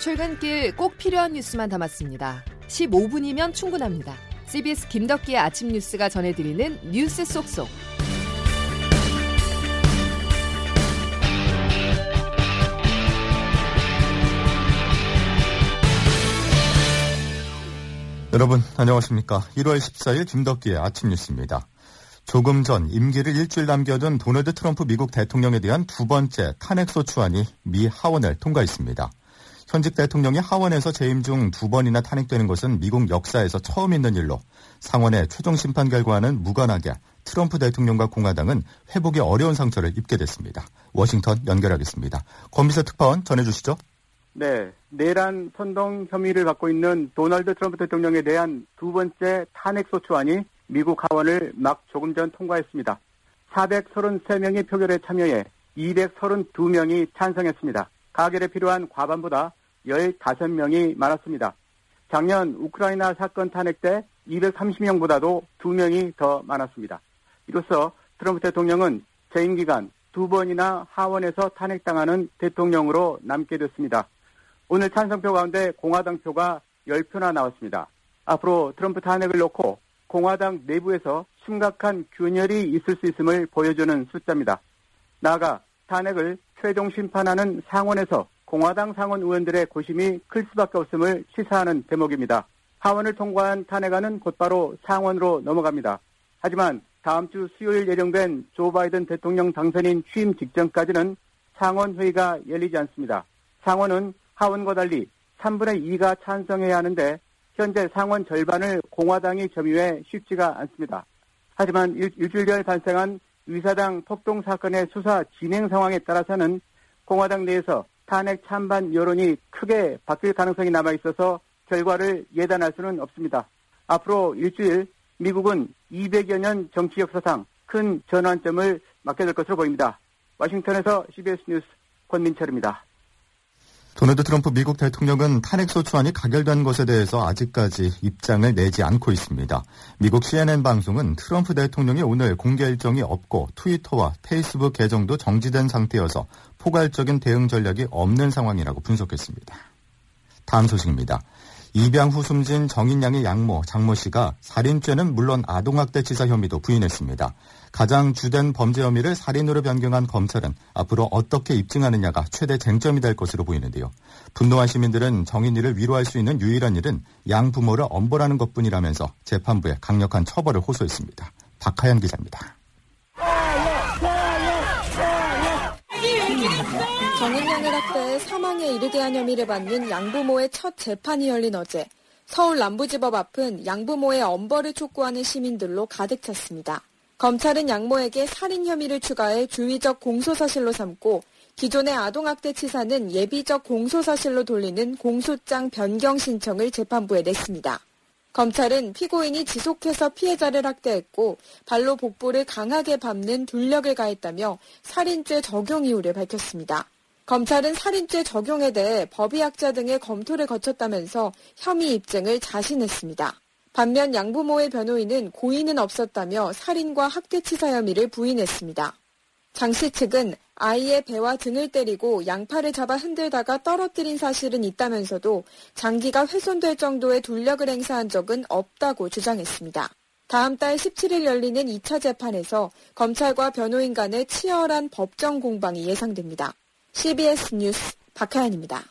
출근길 꼭 필요한 뉴스만 담았습니다. 15분이면 충분합니다. CBS 김덕기의 아침 뉴스가 전해드리는 뉴스 속속. 여러분 안녕하십니까. 1월 14일 김덕기의 아침 뉴스입니다. 조금 전 임기를 일주일 남겨둔 도널드 트럼프 미국 대통령에 대한 두 번째 탄핵소추안이 미 하원을 통과했습니다. 현직 대통령이 하원에서 재임 중 두 번이나 탄핵되는 것은 미국 역사에서 처음 있는 일로 상원의 최종 심판 결과는 무관하게 트럼프 대통령과 공화당은 회복이 어려운 상처를 입게 됐습니다. 워싱턴 연결하겠습니다. 권비서 특파원 전해주시죠. 네, 내란 선동 혐의를 받고 있는 도널드 트럼프 대통령에 대한 두 번째 탄핵 소추안이 미국 하원을 막 조금 전 통과했습니다. 433명이 표결에 참여해 232명이 찬성했습니다. 가결에 필요한 과반보다 15명이 많았습니다. 작년 우크라이나 사건 탄핵 때 230명보다도 2명이 더 많았습니다. 이로써 트럼프 대통령은 재임 기간 두 번이나 하원에서 탄핵당하는 대통령으로 남게 됐습니다. 오늘 찬성표 가운데 공화당 표가 10표나 나왔습니다. 앞으로 트럼프 탄핵을 놓고 공화당 내부에서 심각한 균열이 있을 수 있음을 보여주는 숫자입니다. 나아가 탄핵을 최종 심판하는 상원에서 공화당 상원 의원들의 고심이 클 수밖에 없음을 시사하는 대목입니다. 하원을 통과한 탄핵안은 곧바로 상원으로 넘어갑니다. 하지만 다음 주 수요일 예정된 조 바이든 대통령 당선인 취임 직전까지는 상원 회의가 열리지 않습니다. 상원은 하원과 달리 3분의 2가 찬성해야 하는데 현재 상원 절반을 공화당이 점유해 쉽지가 않습니다. 하지만 일, 주일 전 발생한 위사당 폭동 사건의 수사 진행 상황에 따라서는 공화당 내에서 탄핵 찬반 여론이 크게 바뀔 가능성이 남아 있어서 결과를 예단할 수는 없습니다. 앞으로 일주일 미국은 200여 년 정치 역사상 큰 전환점을 맞게 될 것으로 보입니다. 워싱턴에서 CBS 뉴스 권민철입니다. 도널드 트럼프 미국 대통령은 탄핵소추안이 가결된 것에 대해서 아직까지 입장을 내지 않고 있습니다. 미국 CNN 방송은 트럼프 대통령이 오늘 공개 일정이 없고 트위터와 페이스북 계정도 정지된 상태여서 포괄적인 대응 전략이 없는 상황이라고 분석했습니다. 다음 소식입니다. 입양 후 숨진 정인양의 양모 장모 씨가 살인죄는 물론 아동학대치사 혐의도 부인했습니다. 가장 주된 범죄 혐의를 살인으로 변경한 검찰은 앞으로 어떻게 입증하느냐가 최대 쟁점이 될 것으로 보이는데요. 분노한 시민들은 정인이를 위로할 수 있는 유일한 일은 양 부모를 엄벌하는 것뿐이라면서 재판부에 강력한 처벌을 호소했습니다. 박하연 기자입니다. 정인양을 학대해 사망에 이르게 한 혐의를 받는 양부모의 첫 재판이 열린 어제 서울 남부지법 앞은 양부모의 엄벌을 촉구하는 시민들로 가득 찼습니다. 검찰은 양모에게 살인 혐의를 추가해 주의적 공소사실로 삼고 기존의 아동학대 치사는 예비적 공소사실로 돌리는 공소장 변경 신청을 재판부에 냈습니다. 검찰은 피고인이 지속해서 피해자를 학대했고 발로 복부를 강하게 밟는 둘력을 가했다며 살인죄 적용 이유를 밝혔습니다. 검찰은 살인죄 적용에 대해 법의학자 등의 검토를 거쳤다면서 혐의 입증을 자신했습니다. 반면 양부모의 변호인은 고의는 없었다며 살인과 학대치사 혐의를 부인했습니다. 장 씨 측은 아이의 배와 등을 때리고 양팔을 잡아 흔들다가 떨어뜨린 사실은 있다면서도 장기가 훼손될 정도의 둘력을 행사한 적은 없다고 주장했습니다. 다음 달 17일 열리는 2차 재판에서 검찰과 변호인 간의 치열한 법정 공방이 예상됩니다. CBS 뉴스 박하연입니다.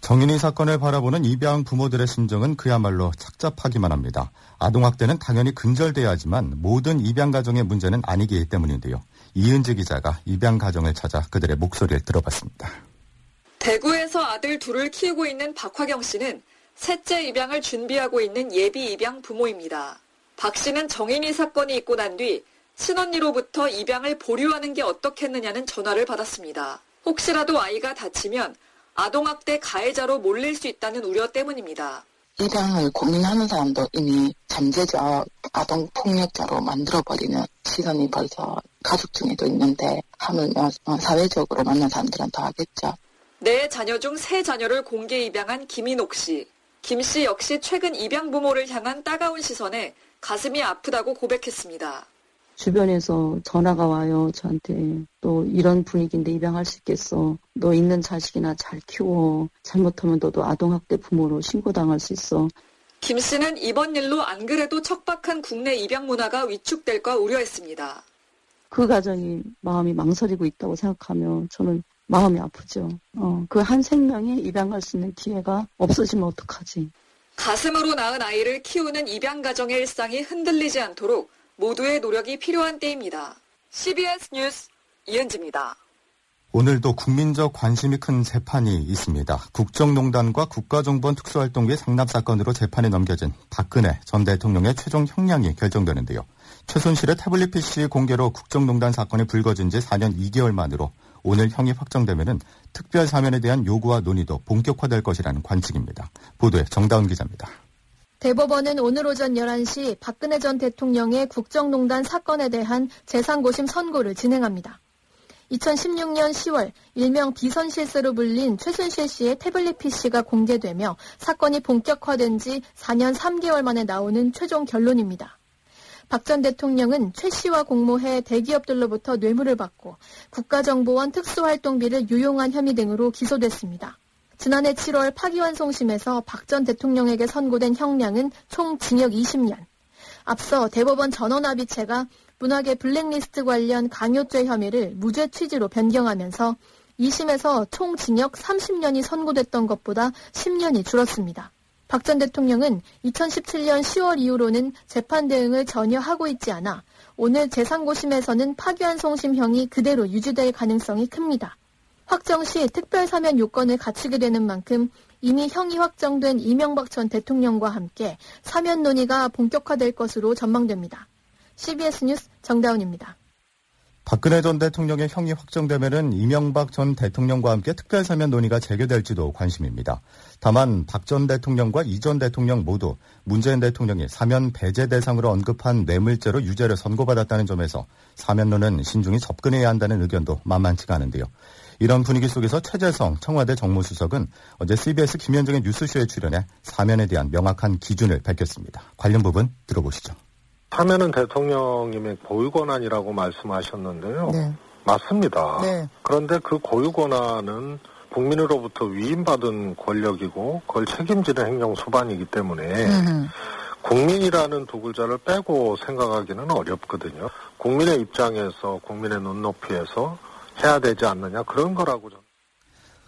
정인이 사건을 바라보는 입양 부모들의 심정은 그야말로 착잡하기만 합니다. 아동학대는 당연히 근절돼야 하지만 모든 입양 가정의 문제는 아니기 때문인데요. 이은지 기자가 입양 가정을 찾아 그들의 목소리를 들어봤습니다. 대구에서 아들 둘을 키우고 있는 박화경 씨는 셋째 입양을 준비하고 있는 예비 입양 부모입니다. 박 씨는 정인이 사건이 있고 난 뒤 친언니로부터 입양을 보류하는 게 어떻겠느냐는 전화를 받았습니다. 혹시라도 아이가 다치면 아동학대 가해자로 몰릴 수 있다는 우려 때문입니다. 입양을 고민하는 사람도 이미 잠재적 아동 폭력자로 만들어버리는 시선이 벌써 가족 중에도 있는데 하물며 사회적으로 만난 사람들은 더 하겠죠. 네 자녀 중 세 자녀를 공개 입양한 김인옥 씨. 김 씨 역시 최근 입양 부모를 향한 따가운 시선에 가슴이 아프다고 고백했습니다. 주변에서 전화가 와요, 저한테. 또 이런 분위기인데 입양할 수 있겠어. 너 있는 자식이나 잘 키워. 잘못하면 너도 아동학대 부모로 신고당할 수 있어. 김 씨는 이번 일로 안 그래도 척박한 국내 입양 문화가 위축될까 우려했습니다. 그 가정이 마음이 망설이고 있다고 생각하면 저는 마음이 아프죠. 어, 그 한 생명이 입양할 수 있는 기회가 없어지면 어떡하지. 가슴으로 낳은 아이를 키우는 입양 가정의 일상이 흔들리지 않도록 모두의 노력이 필요한 때입니다. CBS 뉴스 이은지입니다. 오늘도 국민적 관심이 큰 재판이 있습니다. 국정농단과 국가정보원 특수활동비의 상납 사건으로 재판에 넘겨진 박근혜 전 대통령의 최종 형량이 결정되는데요. 최순실의 태블릿 PC 공개로 국정농단 사건이 불거진 지 4년 2개월 만으로 오늘 형이 확정되면 특별 사면에 대한 요구와 논의도 본격화될 것이라는 관측입니다. 보도에 정다운 기자입니다. 대법원은 오늘 오전 11시 박근혜 전 대통령의 국정농단 사건에 대한 재상고심 선고를 진행합니다. 2016년 10월 일명 비선 실세로 불린 최순실 씨의 태블릿 PC가 공개되며 사건이 본격화된 지 4년 3개월 만에 나오는 최종 결론입니다. 박 전 대통령은 최 씨와 공모해 대기업들로부터 뇌물을 받고 국가정보원 특수활동비를 유용한 혐의 등으로 기소됐습니다. 지난해 7월 파기환송심에서 박 전 대통령에게 선고된 형량은 총 징역 20년. 앞서 대법원 전원합의체가 문학의 블랙리스트 관련 강요죄 혐의를 무죄 취지로 변경하면서 2심에서 총 징역 30년이 선고됐던 것보다 10년이 줄었습니다. 박 전 대통령은 2017년 10월 이후로는 재판 대응을 전혀 하고 있지 않아 오늘 재상고심에서는 파기환송심형이 그대로 유지될 가능성이 큽니다. 확정 시 특별 사면 요건을 갖추게 되는 만큼 이미 형이 확정된 이명박 전 대통령과 함께 사면 논의가 본격화될 것으로 전망됩니다. CBS 뉴스 정다운입니다. 박근혜 전 대통령의 형이 확정되면 이명박 전 대통령과 함께 특별 사면 논의가 재개될지도 관심입니다. 다만 박 전 대통령과 이 전 대통령 모두 문재인 대통령이 사면 배제 대상으로 언급한 뇌물죄로 유죄를 선고받았다는 점에서 사면론은 신중히 접근해야 한다는 의견도 만만치가 않은데요. 이런 분위기 속에서 최재성 청와대 정무수석은 어제 CBS 김현정의 뉴스쇼에 출연해 사면에 대한 명확한 기준을 밝혔습니다. 관련 부분 들어보시죠. 사면은 대통령님의 고유 권한이라고 말씀하셨는데요. 네. 맞습니다. 네. 그런데 그 고유 권한은 국민으로부터 위임받은 권력이고 그걸 책임지는 행정 수반이기 때문에 음흠. 국민이라는 두 글자를 빼고 생각하기는 어렵거든요. 국민의 입장에서 국민의 눈높이에서 해야 되지 않느냐 그런 거라고 저는.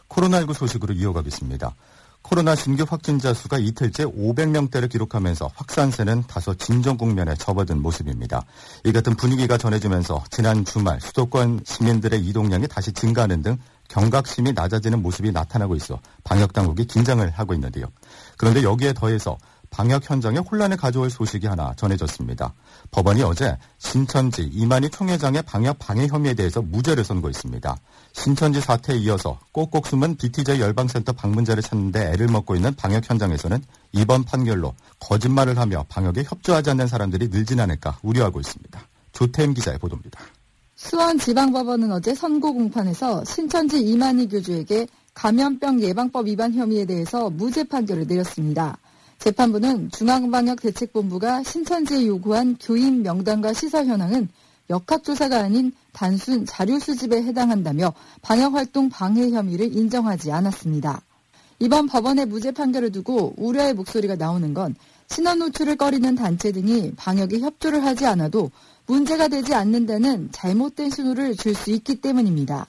코로나19 소식으로 이어가겠습니다. 코로나 신규 확진자 수가 이틀째 500명대를 기록하면서 확산세는 다소 진정 국면에 접어든 모습입니다. 이 같은 분위기가 전해지면서 지난 주말 수도권 시민들의 이동량이 다시 증가하는 등 경각심이 낮아지는 모습이 나타나고 있어 방역 당국이 긴장을 하고 있는데요. 그런데 여기에 더해서 방역 현장에 혼란을 가져올 소식이 하나 전해졌습니다. 법원이 어제 신천지 이만희 총회장의 방역 방해 혐의에 대해서 무죄를 선고했습니다. 신천지 사태에 이어서 꼭꼭 숨은 BTJ 열방센터 방문자를 찾는데 애를 먹고 있는 방역 현장에서는 이번 판결로 거짓말을 하며 방역에 협조하지 않는 사람들이 늘진 않을까 우려하고 있습니다. 조태임 기자의 보도입니다. 수원지방법원은 어제 선고 공판에서 신천지 이만희 교주에게 감염병 예방법 위반 혐의에 대해서 무죄 판결을 내렸습니다. 재판부는 중앙방역대책본부가 신천지에 요구한 교인 명단과 시설 현황은 역학조사가 아닌 단순 자료 수집에 해당한다며 방역활동 방해 혐의를 인정하지 않았습니다. 이번 법원의 무죄 판결을 두고 우려의 목소리가 나오는 건 신원 노출을 꺼리는 단체 등이 방역에 협조를 하지 않아도 문제가 되지 않는다는 잘못된 신호를 줄 수 있기 때문입니다.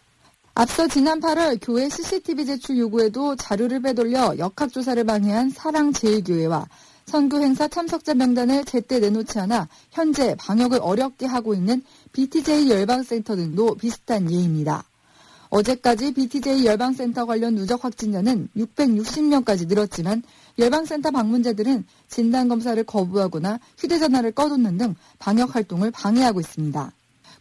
앞서 지난 8월 교회 CCTV 제출 요구에도 자료를 빼돌려 역학조사를 방해한 사랑제일교회와 선교 행사 참석자 명단을 제때 내놓지 않아 현재 방역을 어렵게 하고 있는 BTJ 열방센터 등도 비슷한 예입니다. 어제까지 BTJ 열방센터 관련 누적 확진자는 660명까지 늘었지만 열방센터 방문자들은 진단검사를 거부하거나 휴대전화를 꺼놓는 등 방역 활동을 방해하고 있습니다.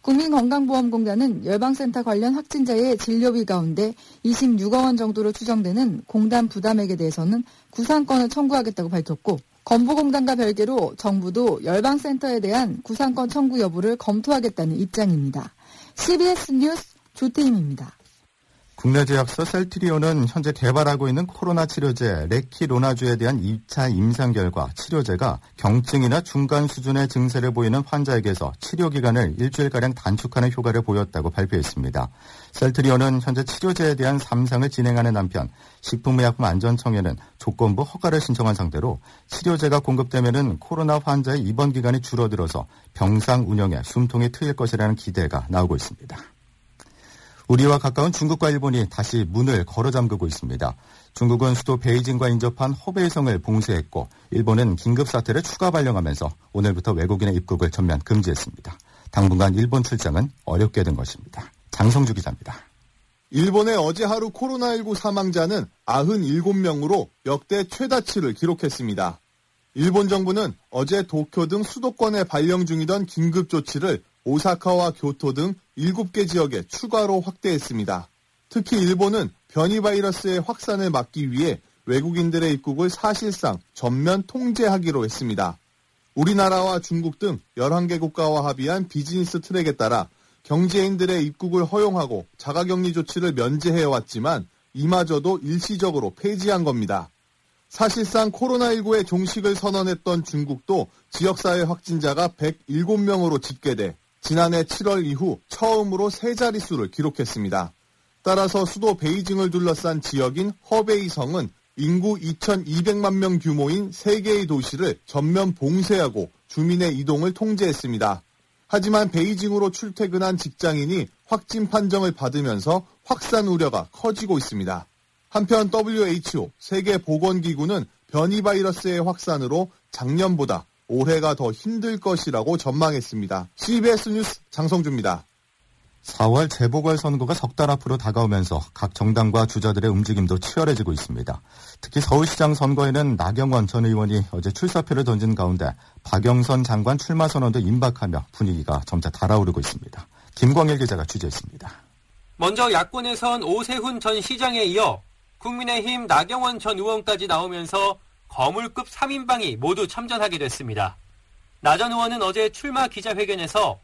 국민건강보험공단은 열방센터 관련 확진자의 진료비 가운데 26억 원 정도로 추정되는 공단 부담액에 대해서는 구상권을 청구하겠다고 밝혔고 건보공단과 별개로 정부도 열방센터에 대한 구상권 청구 여부를 검토하겠다는 입장입니다. CBS 뉴스 조태임입니다. 국내 제약사 셀트리온은 현재 개발하고 있는 코로나 치료제 레키로나주에 대한 2차 임상 결과 치료제가 경증이나 중간 수준의 증세를 보이는 환자에게서 치료 기간을 일주일가량 단축하는 효과를 보였다고 발표했습니다. 셀트리온은 현재 치료제에 대한 3상을 진행하는 한편 식품의약품안전청에는 조건부 허가를 신청한 상태로 치료제가 공급되면 코로나 환자의 입원 기간이 줄어들어서 병상 운영에 숨통이 트일 것이라는 기대가 나오고 있습니다. 우리와 가까운 중국과 일본이 다시 문을 걸어 잠그고 있습니다. 중국은 수도 베이징과 인접한 허베이성을 봉쇄했고 일본은 긴급 사태를 추가 발령하면서 오늘부터 외국인의 입국을 전면 금지했습니다. 당분간 일본 출장은 어렵게 된 것입니다. 장성주 기자입니다. 일본의 어제 하루 코로나19 사망자는 97명으로 역대 최다치를 기록했습니다. 일본 정부는 어제 도쿄 등 수도권에 발령 중이던 긴급 조치를 오사카와 교토 등 7개 지역에 추가로 확대했습니다. 특히 일본은 변이 바이러스의 확산을 막기 위해 외국인들의 입국을 사실상 전면 통제하기로 했습니다. 우리나라와 중국 등 11개 국가와 합의한 비즈니스 트랙에 따라 경제인들의 입국을 허용하고 자가격리 조치를 면제해왔지만 이마저도 일시적으로 폐지한 겁니다. 사실상 코로나19의 종식을 선언했던 중국도 지역사회 확진자가 107명으로 집계돼 지난해 7월 이후 처음으로 세 자릿수를 기록했습니다. 따라서 수도 베이징을 둘러싼 지역인 허베이성은 인구 2,200만 명 규모인 3개의 도시를 전면 봉쇄하고 주민의 이동을 통제했습니다. 하지만 베이징으로 출퇴근한 직장인이 확진 판정을 받으면서 확산 우려가 커지고 있습니다. 한편 WHO 세계보건기구는 변이 바이러스의 확산으로 작년보다 올해가 더 힘들 것이라고 전망했습니다. CBS 뉴스 장성주입니다. 4월 재보궐선거가 석 달 앞으로 다가오면서 각 정당과 주자들의 움직임도 치열해지고 있습니다. 특히 서울시장 선거에는 나경원 전 의원이 어제 출사표를 던진 가운데 박영선 장관 출마 선언도 임박하며 분위기가 점차 달아오르고 있습니다. 김광일 기자가 취재했습니다. 먼저 야권에선 오세훈 전 시장에 이어 국민의힘 나경원 전 의원까지 나오면서 거물급 3인방이 모두 참전하게 됐습니다. 나 전 의원은 어제 출마 기자회견에서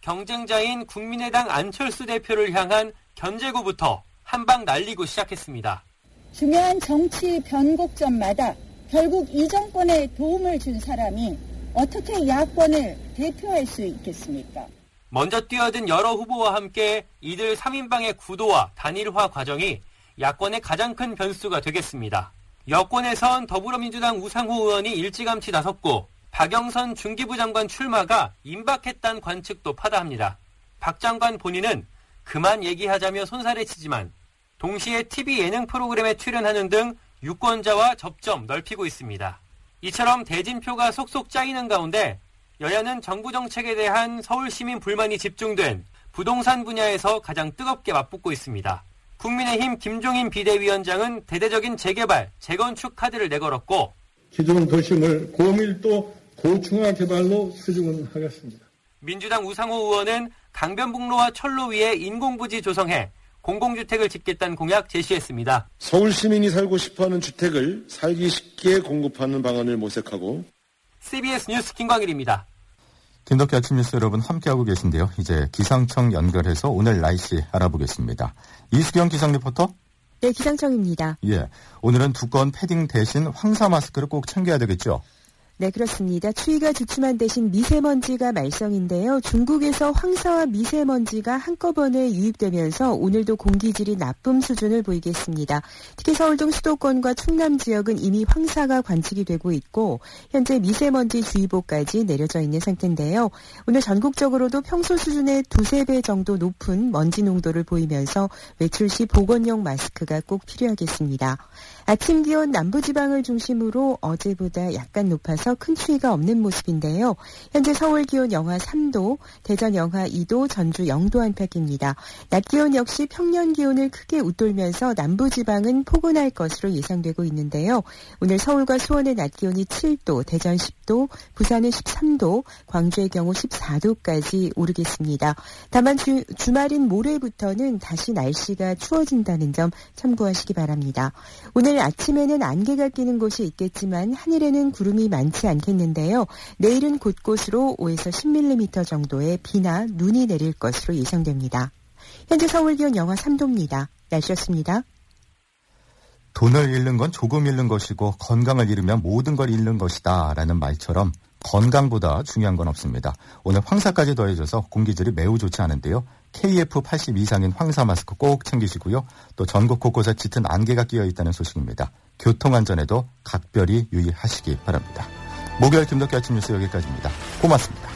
경쟁자인 국민의당 안철수 대표를 향한 견제구부터 한 방 날리고 시작했습니다. 중요한 정치 변곡점마다 결국 이 정권에 도움을 준 사람이 어떻게 야권을 대표할 수 있겠습니까? 먼저 뛰어든 여러 후보와 함께 이들 3인방의 구도와 단일화 과정이 야권의 가장 큰 변수가 되겠습니다. 여권에선 더불어민주당 우상호 의원이 일찌감치 나섰고 박영선 중기부 장관 출마가 임박했다는 관측도 파다합니다. 박 장관 본인은 그만 얘기하자며 손살에 치지만 동시에 TV 예능 프로그램에 출연하는 등 유권자와 접점 넓히고 있습니다. 이처럼 대진표가 속속 짜이는 가운데 여야는 정부 정책에 대한 서울 시민 불만이 집중된 부동산 분야에서 가장 뜨겁게 맞붙고 있습니다. 국민의힘 김종인 비대위원장은 대대적인 재개발, 재건축 카드를 내걸었고 기존 도심을 고밀도 고층화 개발로 수중하겠습니다. 민주당 우상호 의원은 강변북로와 철로 위에 인공부지 조성해 공공주택을 짓겠다는 공약 제시했습니다. 서울 시민이 살고 싶어하는 주택을 살기 쉽게 공급하는 방안을 모색하고 CBS 뉴스 김광일입니다. 김덕기 아침 뉴스 여러분 함께하고 계신데요. 이제 기상청 연결해서 오늘 날씨 알아보겠습니다. 이수경 기상 리포터. 네, 기상청입니다. 예. 오늘은 두꺼운 패딩 대신 황사 마스크를 꼭 챙겨야 되겠죠? 네, 그렇습니다. 추위가 주춤한 대신 미세먼지가 말썽인데요. 중국에서 황사와 미세먼지가 한꺼번에 유입되면서 오늘도 공기질이 나쁨 수준을 보이겠습니다. 특히 서울 등 수도권과 충남 지역은 이미 황사가 관측이 되고 있고 현재 미세먼지 주의보까지 내려져 있는 상태인데요. 오늘 전국적으로도 평소 수준의 두세 배 정도 높은 먼지 농도를 보이면서 외출 시 보건용 마스크가 꼭 필요하겠습니다. 아침 기온 남부지방을 중심으로 어제보다 약간 높아서 큰 추위가 없는 모습인데요. 현재 서울 기온 영하 3도, 대전 영하 2도, 전주 0도 안팎입니다. 낮 기온 역시 평년 기온을 크게 웃돌면서 남부지방은 포근할 것으로 예상되고 있는데요. 오늘 서울과 수원의 낮 기온이 7도, 대전 10도, 부산은 13도, 광주의 경우 14도까지 오르겠습니다. 다만 주, 주말인 모레부터는 다시 날씨가 추워진다는 점 참고하시기 바랍니다. 오늘 아침에는 안개가 끼는 곳이 있겠지만 하늘에는 구름이 많지 않겠는데요. 내일은 곳곳으로 5에서 10mm 정도의 비나 눈이 내릴 것으로 예상됩니다. 현재 서울 기온 영하 3도입니다. 날씨였습니다. 돈을 잃는 건 조금 잃는 것이고 건강을 잃으면 모든 걸 잃는 것이다 라는 말처럼 건강보다 중요한 건 없습니다. 오늘 황사까지 더해져서 공기질이 매우 좋지 않은데요. KF80 이상인 황사 마스크 꼭 챙기시고요. 또 전국 곳곳에 짙은 안개가 끼어 있다는 소식입니다. 교통안전에도 각별히 유의하시기 바랍니다. 목요일 김덕기 아침 뉴스 여기까지입니다. 고맙습니다.